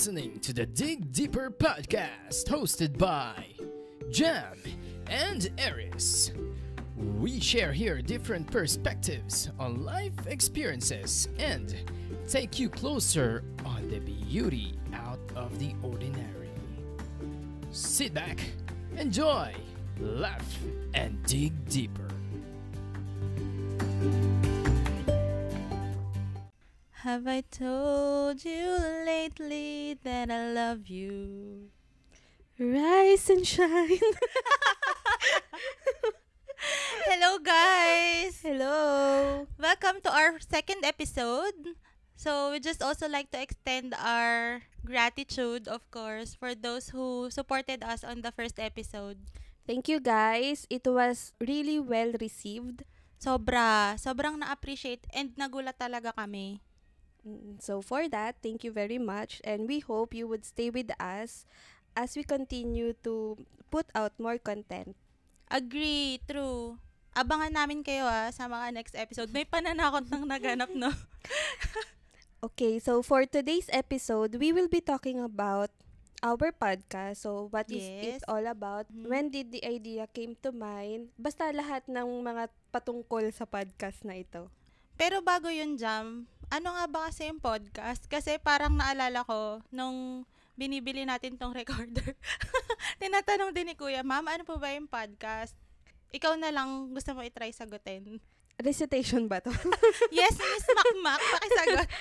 listening to the Dig Deeper podcast hosted by Jam and Eris. We share here different perspectives on life experiences and take you closer on the beauty out of the ordinary. Sit back, enjoy, laugh, and dig deeper. Have I told you lately that I love you? Rise and shine. Hello, guys! Hello. Welcome to our second episode. So, we just also like to extend our gratitude, of course, for those who supported us on the first episode. Thank you guys. It was really well received. Sobra, sobrang na-appreciate and nagulat talaga kami. Mm, So for that, thank you very much and we hope you would stay with us as we continue to put out more content. Agree, true. Abangan namin kayo ah sa mga next episode. May pananakot nang naganap, no? Okay, so for today's episode, we will be talking about our podcast. So what is Yes. it all about? Mhm. When did the idea came to mind? Basta lahat ng mga patungkol sa podcast na ito. Pero bago yun, Jam, ano nga ba kasi yung podcast? Kasi parang naalala ko, nung binibili natin tong recorder, tinatanong din ni Kuya, Ma'am, ano po ba yung podcast? Ikaw na lang gusto mo itry sagutin. Recitation ba to? Yes, Miss Makmak, pakisagot.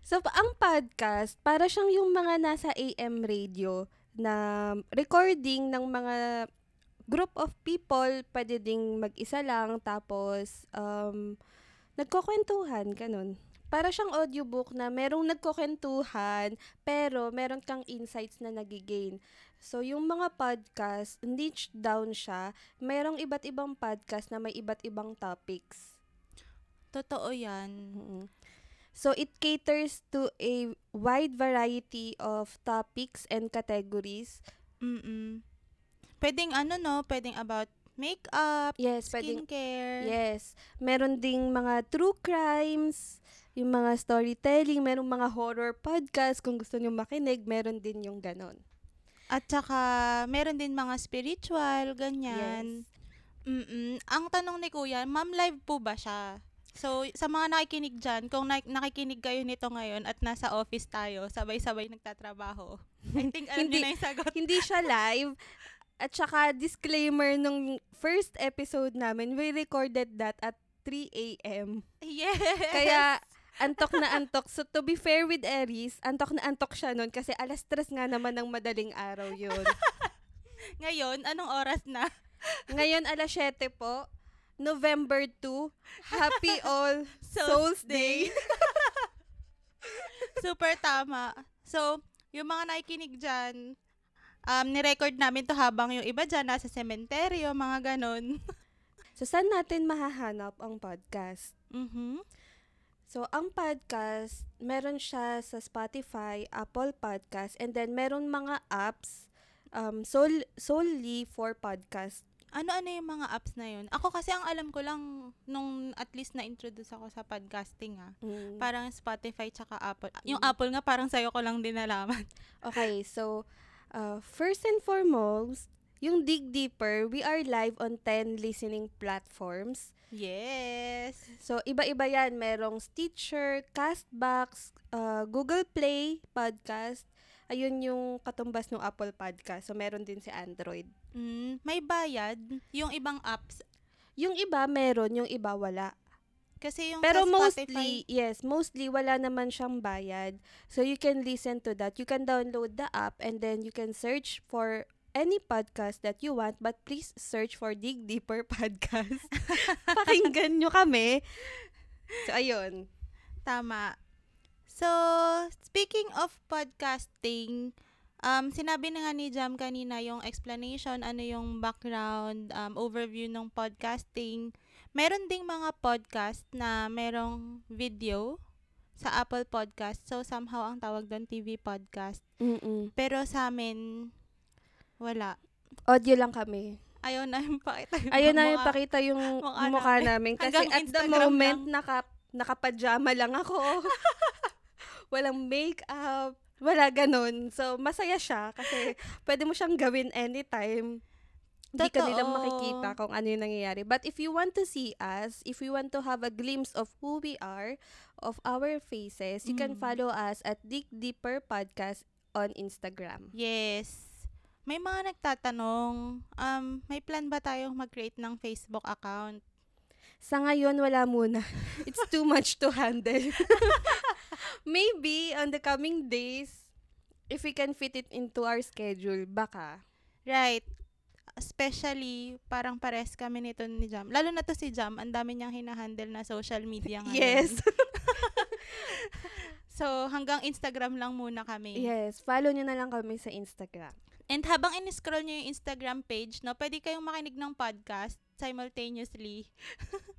So, ang podcast, para siyang yung mga nasa AM radio na recording ng mga group of people, pwede ding mag-isa lang, tapos um, nagkukwentuhan, ganun. Para siyang audiobook na merong nagkukwentuhan, pero meron kang insights na nagigain. So, yung mga podcast, niche down siya, merong iba't ibang podcast na may iba't ibang topics. Totoo yan. So it caters to a wide variety of topics and categories. Mm-mm. Pwedeng ano, no? Pwedeng about makeup, Yes, pwedeng skincare. Yes, meron ding mga true crimes, yung mga storytelling, merong mga horror podcast kung gusto niyo makinig, meron din yung ganon. At saka, meron din mga spiritual, ganyan. Yes. Mm-mm. Ang tanong ni Kuya, ma'am, live po ba siya? So, sa mga nakikinig dyan, kung na- nakikinig kayo nito ngayon at nasa office tayo, sabay-sabay nagtatrabaho. I think alam Hindi. na yung sagot. Hindi siya live. At saka disclaimer nung first episode namin, we recorded that at 3 a.m. Yes! Kaya, antok na antok. So, to be fair with Aries, antok na antok siya nun kasi alas tres nga naman ng madaling araw yun. Ngayon, anong oras na? Ngayon, alas 7 po, November 2, Happy All Souls Souls Day. Super tama. So, yung mga nakikinig dyan, um, nirecord namin to habang yung iba dyan nasa sementeryo, mga ganon. So, saan natin mahahanap ang podcast? Mhm. So, ang podcast, meron siya sa Spotify, Apple Podcast, and then meron mga apps um, sol- solely for podcast. Ano-ano yung mga apps na yun? Ako kasi ang alam ko lang, nung at least na-introduce ako sa podcasting ah. Mm. Parang Spotify tsaka Apple. Yung Mm. Apple nga parang sa'yo ko lang din nalaman. Okay, so, uh, first and foremost, yung Dig Deeper, we are live on 10 listening platforms. Yes! So, iba-iba yan. Merong Stitcher, Castbox, uh, Google Play Podcast. Ayun yung katumbas ng Apple Podcast. So, meron din si Android. Mm, may bayad. Yung ibang apps. Yung iba, meron. Yung iba, wala. Kasi yung Pero sa Spotify, mostly, yes, mostly wala naman siyang bayad. So, you can listen to that. You can download the app and then you can search for any podcast that you want but please search for Dig Deeper Podcast. Pakinggan nyo kami. So, ayun. Tama. So, speaking of podcasting, um, sinabi na nga ni Jam kanina yung explanation, ano yung background, um, overview ng podcasting. Meron ding mga podcast na merong video sa Apple Podcast. So, somehow ang tawag doon TV podcast. Mm-mm. Pero sa amin, wala. Audio lang kami. Ayaw na yung pakita yung Ayun na yung pakita yung mukha mukha, namin. Kasi Hanggang at the Instagram moment, lang. naka, nakapajama lang ako. Walang makeup. Wala ganun. So, masaya siya kasi pwede mo siyang gawin anytime. Hindi ka nila Totoo. makikita kung ano yung nangyayari. But if you want to see us, if you want to have a glimpse of who we are, of our faces, you can Mm. follow us at Dig Deeper Podcast on Instagram. Yes. May mga nagtatanong, um, may plan ba tayong mag-create ng Facebook account? Sa ngayon, wala muna. It's too much to handle. Maybe on the coming days, if we can fit it into our schedule, baka. Right. Especially, parang pares kami nito ni Jam. Lalo na to si Jam, ang dami niyang hinahandle na social media ngayon. Yes. So, hanggang Instagram lang muna kami. yes. Follow nyo na lang kami sa Instagram. And habang in-scroll nyo yung Instagram page, no, pwede kayong makinig ng podcast simultaneously.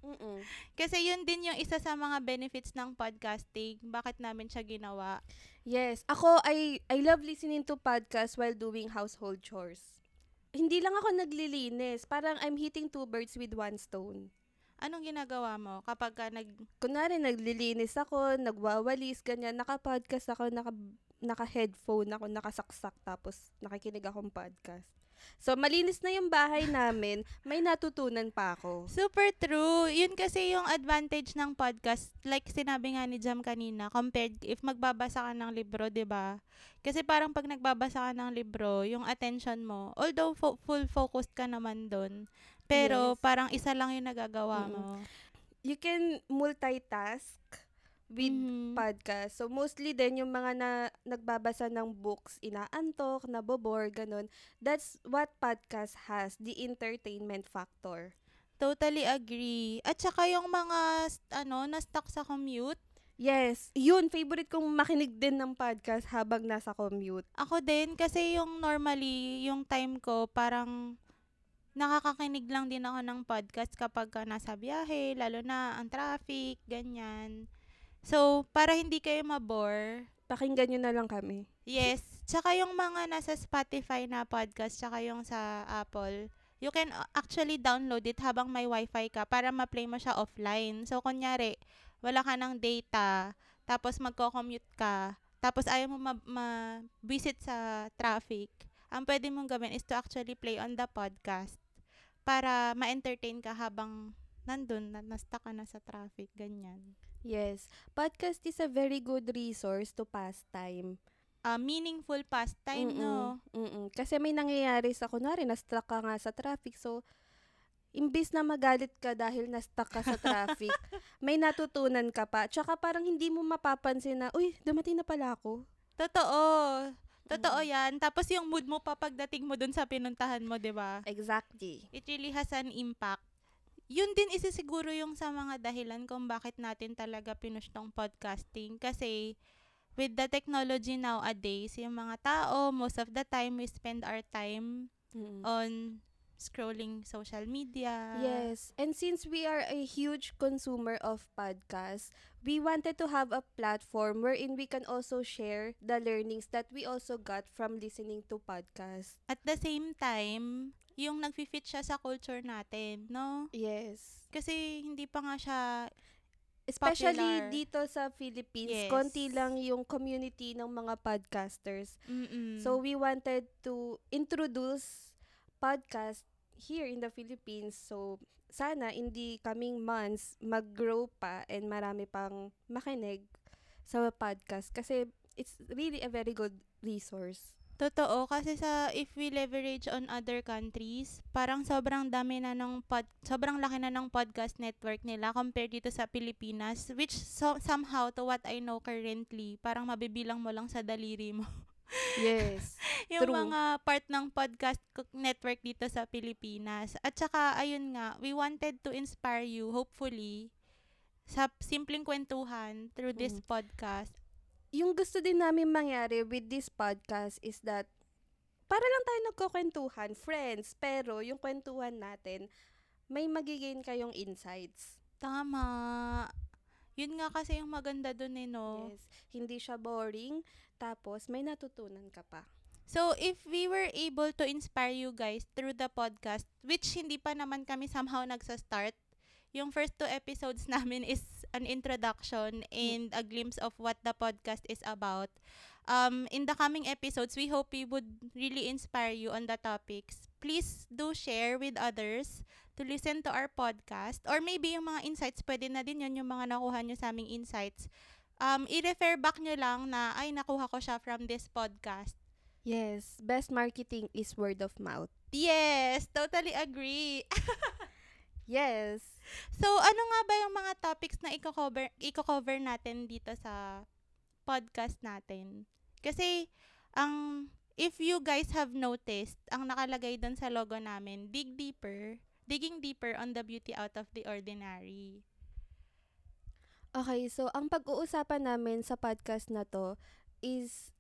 Kasi yun din yung isa sa mga benefits ng podcasting. Bakit namin siya ginawa? Yes. Ako, I, I love listening to podcasts while doing household chores. Hindi lang ako naglilinis. Parang I'm hitting two birds with one stone. Anong ginagawa mo kapag ka nag... Kunwari, naglilinis ako, nagwawalis, ganyan. Naka-podcast ako, naka, naka-headphone ako, nakasaksak, tapos nakikinig akong podcast. So, malinis na yung bahay namin, may natutunan pa ako. Super true. Yun kasi yung advantage ng podcast. Like sinabi nga ni Jam kanina, compared if magbabasa ka ng libro, ba? Kasi parang pag nagbabasa ka ng libro, yung attention mo, although fo- full focused ka naman doon, pero Yes. parang isa lang yung nagagawa Mm. mo. You can multitask with Mhm. podcast. So, mostly din yung mga na nagbabasa ng books, inaantok, nabobore, ganun. That's what podcast has, the entertainment factor. Totally agree. At saka yung mga ano, na-stuck sa commute, Yes, yun, favorite kong makinig din ng podcast habang nasa commute. Ako din, kasi yung normally, yung time ko, parang nakakakinig lang din ako ng podcast kapag ka nasa biyahe, lalo na ang traffic, ganyan. So, para hindi kayo mabore, Pakinggan nyo na lang kami. yes, tsaka yung mga nasa Spotify na podcast, tsaka yung sa Apple, you can uh, actually download it habang may wifi ka para ma-play mo siya offline. So, kunyari, wala ka ng data, tapos magko-commute ka, tapos ayaw mo ma- ma-visit sa traffic, ang pwede mong gawin is to actually play on the podcast para ma-entertain ka habang nandun, na nasta ka na sa traffic, ganyan. Yes, podcast is a very good resource to pass time. Ah, meaningful pastime, no? Mm-mm. Kasi may nangyayari sa, kunwari, na-stuck ka nga sa traffic. So, imbis na magalit ka dahil na-stuck ka sa traffic, may natutunan ka pa. Tsaka parang hindi mo mapapansin na, uy, dumating na pala ako. Totoo. Totoo Mm. yan. Tapos yung mood mo pa pagdating mo dun sa pinuntahan mo, 'di ba? Exactly. It really has an impact. Yun din isa siguro yung sa mga dahilan kung bakit natin talaga pinush tong podcasting. Kasi with the technology nowadays, yung mga tao, most of the time, we spend our time Mm. on scrolling social media. Yes. And since we are a huge consumer of podcasts, we wanted to have a platform wherein we can also share the learnings that we also got from listening to podcasts. At the same time, yung nag-fit siya sa culture natin, no? Yes. Kasi hindi pa nga siya Especially Popular. dito sa Philippines, Yes. konti lang yung community ng mga podcasters. Mm-mm. So we wanted to introduce podcast here in the Philippines. So sana in the coming months mag-grow pa and marami pang makinig sa podcast kasi it's really a very good resource. Totoo, kasi sa if we leverage on other countries, parang sobrang dami na ng pod, sobrang laki na ng podcast network nila compared dito sa Pilipinas, which so, somehow, to what I know currently, parang mabibilang mo lang sa daliri mo. Yes. yung True. mga part ng podcast network dito sa Pilipinas. At saka, ayun nga, we wanted to inspire you, hopefully, sa simpleng kwentuhan through this Mm. podcast. Yung gusto din namin mangyari with this podcast is that para lang tayo nagkukwentuhan, friends, pero yung kwentuhan natin, may magigain kayong insights. Tama. Yun nga kasi yung maganda dun eh, no? Yes. Hindi siya boring, tapos may natutunan ka pa. So, if we were able to inspire you guys through the podcast, which hindi pa naman kami somehow nagsa-start, yung first two episodes namin is an introduction and a glimpse of what the podcast is about. um, in the coming episodes, we hope we would really inspire you on the topics. Please do share with others to listen to our podcast. Or maybe yung mga insights, pwede na din yun yung mga nakuha nyo sa aming insights. Um, i-refer back nyo lang na, ay, nakuha ko siya from this podcast. Yes, best marketing is word of mouth. Yes, totally agree. Yes. So, ano nga ba yung mga topics na i-cover, i-cover natin dito sa podcast natin? Kasi, ang, if you guys have noticed, ang nakalagay doon sa logo namin, dig deeper, digging deeper on the beauty out of the ordinary. Okay, so ang pag-uusapan namin sa podcast na to is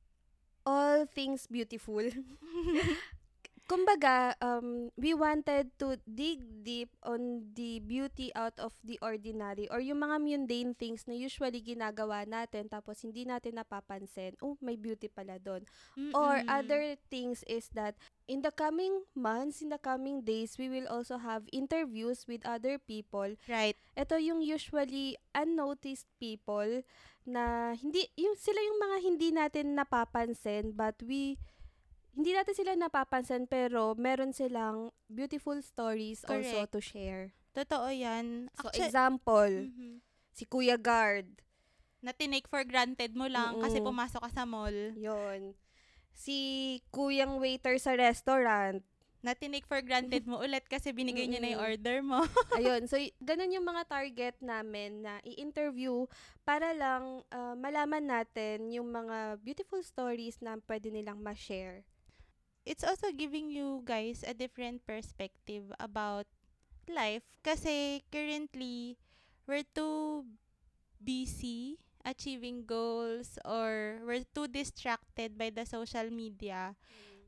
all things beautiful. Kumbaga, um, we wanted to dig deep on the beauty out of the ordinary or yung mga mundane things na usually ginagawa natin tapos hindi natin napapansin, oh, may beauty pala doon. Or other things is that in the coming months, in the coming days, we will also have interviews with other people Right. ito yung usually unnoticed people na hindi yung sila yung mga hindi natin napapansin but we hindi natin sila napapansin pero meron silang beautiful stories also Correct. to share. Totoo yan. So Actu- example, Mhm. si Kuya Guard, na tinake for granted mo lang kasi Mm-mm. pumasok ka sa mall. yon. Si Kuyang waiter sa restaurant, Na tinake for granted mo ulit kasi binigay niya na yung order mo. Ayun, so y- ganun yung mga target namin na i-interview para lang ah, malaman natin yung mga beautiful stories na pwede nilang ma-share. It's also giving you guys a different perspective about life. Kasi currently we're too busy achieving goals or we're too distracted by the social media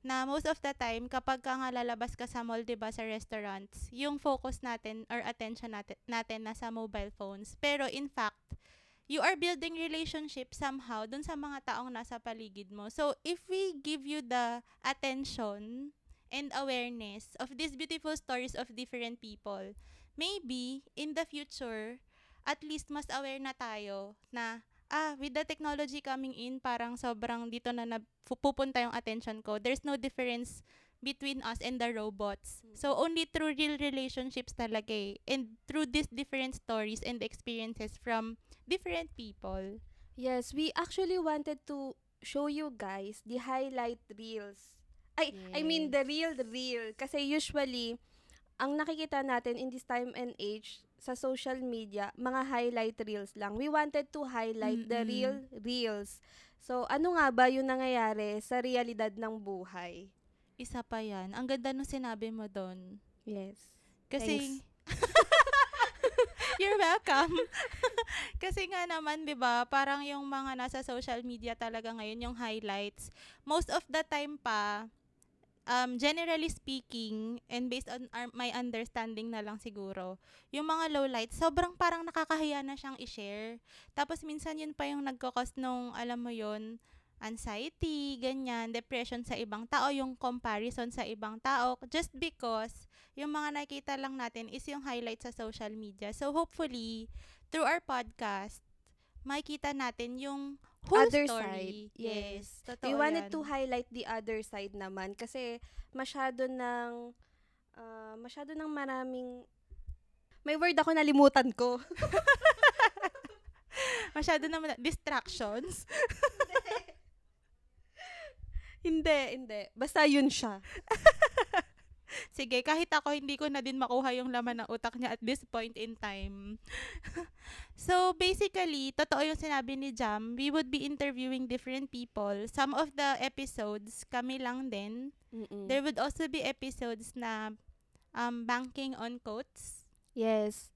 na most of the time kapag ka nga lalabas ka sa mall 'di ba sa restaurants yung focus natin or attention natin natin nasa mobile phones. Pero in fact you are building relationship somehow dun sa mga taong nasa paligid mo. So, if we give you the attention and awareness of these beautiful stories of different people, maybe in the future, at least mas aware na tayo na ah, with the technology coming in, parang sobrang dito na napupunta yung attention ko. There's no difference between us and the robots. So, only through real relationships talaga eh. And through these different stories and experiences from different people. Yes, we actually wanted to show you guys the highlight reels. Ay, I mean the real reel. Kasi usually, ang nakikita natin in this time and age sa social media, mga highlight reels lang. We wanted to highlight the Mm-mm. real reels. So, ano nga ba yung nangyayari sa realidad ng buhay? Isa pa yan. Ang ganda nung sinabi mo doon. Yes. Kasi, you're welcome. Kasi nga naman, di ba, parang yung mga nasa social media talaga ngayon, yung highlights, most of the time pa, um, generally speaking, and based on our, my understanding na lang siguro, yung mga low lights, sobrang parang nakakahiya na siyang i-share. Tapos minsan yun pa yung nagkakos nung, alam mo yun, anxiety, ganyan, depression sa ibang tao, yung comparison sa ibang tao, just because yung mga nakita lang natin is yung highlight sa social media. So hopefully, through our podcast, makikita natin yung whole Other story. side. Yes. Totoo We wanted yan. to highlight the other side naman kasi masyado ng ah, masyado ng maraming may word ako nalimutan ko. Masyado naman, distractions. hindi, hindi. Basta yun siya. Sige, kahit ako, hindi ko na din makuha yung laman ng utak niya at this point in time. so, basically, totoo yung sinabi ni Jam. We would be interviewing different people. Some of the episodes, kami lang din. Mm-mm. There would also be episodes na um, banking on quotes. Yes.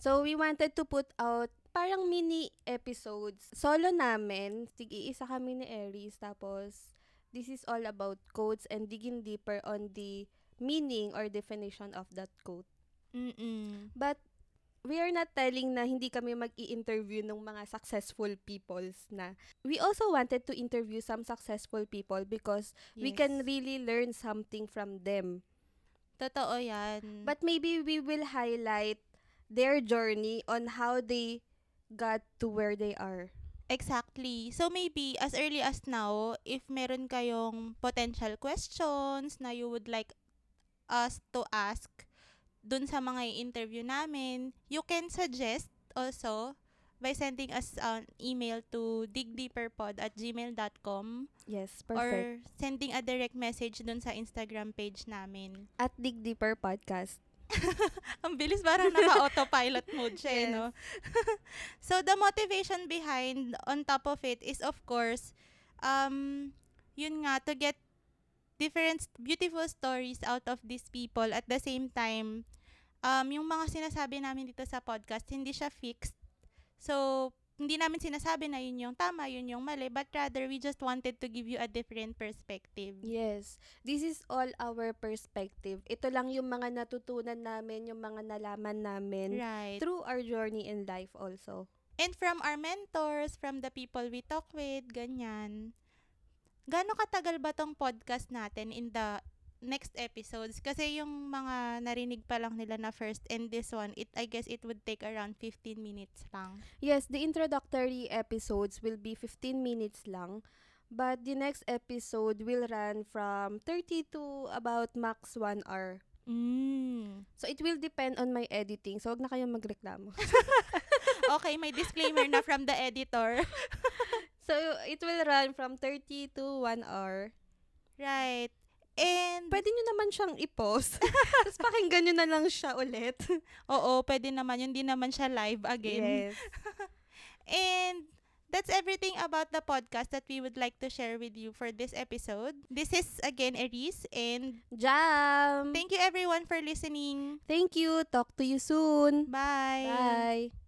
So, we wanted to put out parang mini episodes. Solo namin, sige, isa kami ni Aries, tapos this is all about quotes and digging deeper on the meaning or definition of that quote. Mm-mm. But we are not telling na hindi kami mag-i-interview ng mga successful peoples na. We also wanted to interview some successful people because we Yes. can really learn something from them. Totoo yan. But maybe we will highlight their journey on how they got to where they are. Exactly. So maybe as early as now, if meron kayong potential questions na you would like us to ask dun sa mga interview namin, you can suggest also by sending us an email to digdeeperpod at gmail.com Yes, or perfect. sending a direct message dun sa Instagram page namin. At Dig Deeper Podcast. Ang bilis parang naka-autopilot mode siya, eh, Yes. no? so, the motivation behind, on top of it, is of course, um, yun nga, to get different beautiful stories out of these people. At the same time, um, yung mga sinasabi namin dito sa podcast, hindi siya fixed. So, hindi namin sinasabi na yun yung tama, yun yung mali, but rather, we just wanted to give you a different perspective. Yes. This is all our perspective. Ito lang yung mga natutunan namin, yung mga nalaman namin Right. through our journey in life also. And from our mentors, from the people we talk with, ganyan. Gaano katagal ba tong podcast natin in the next episodes? Kasi yung mga narinig pa lang nila na first and this one, it I guess it would take around 15 minutes lang. Yes, the introductory episodes will be 15 minutes lang. But the next episode will run from 30 to about max 1 hour. Mm. So, it will depend on my editing. So, wag na kayong magreklamo. Okay, may disclaimer na from the editor. so, it will run from 30 to 1 hour. right. And, Pwede nyo naman siyang i-post. Tapos pakinggan nyo na lang siya ulit. oo, pwede naman, yun di naman siya live again. Yes. And that's everything about the podcast that we would like to share with you for this episode. This is again Eris and Jam! thank you everyone for listening. Thank you. Talk to you soon. Bye. Bye.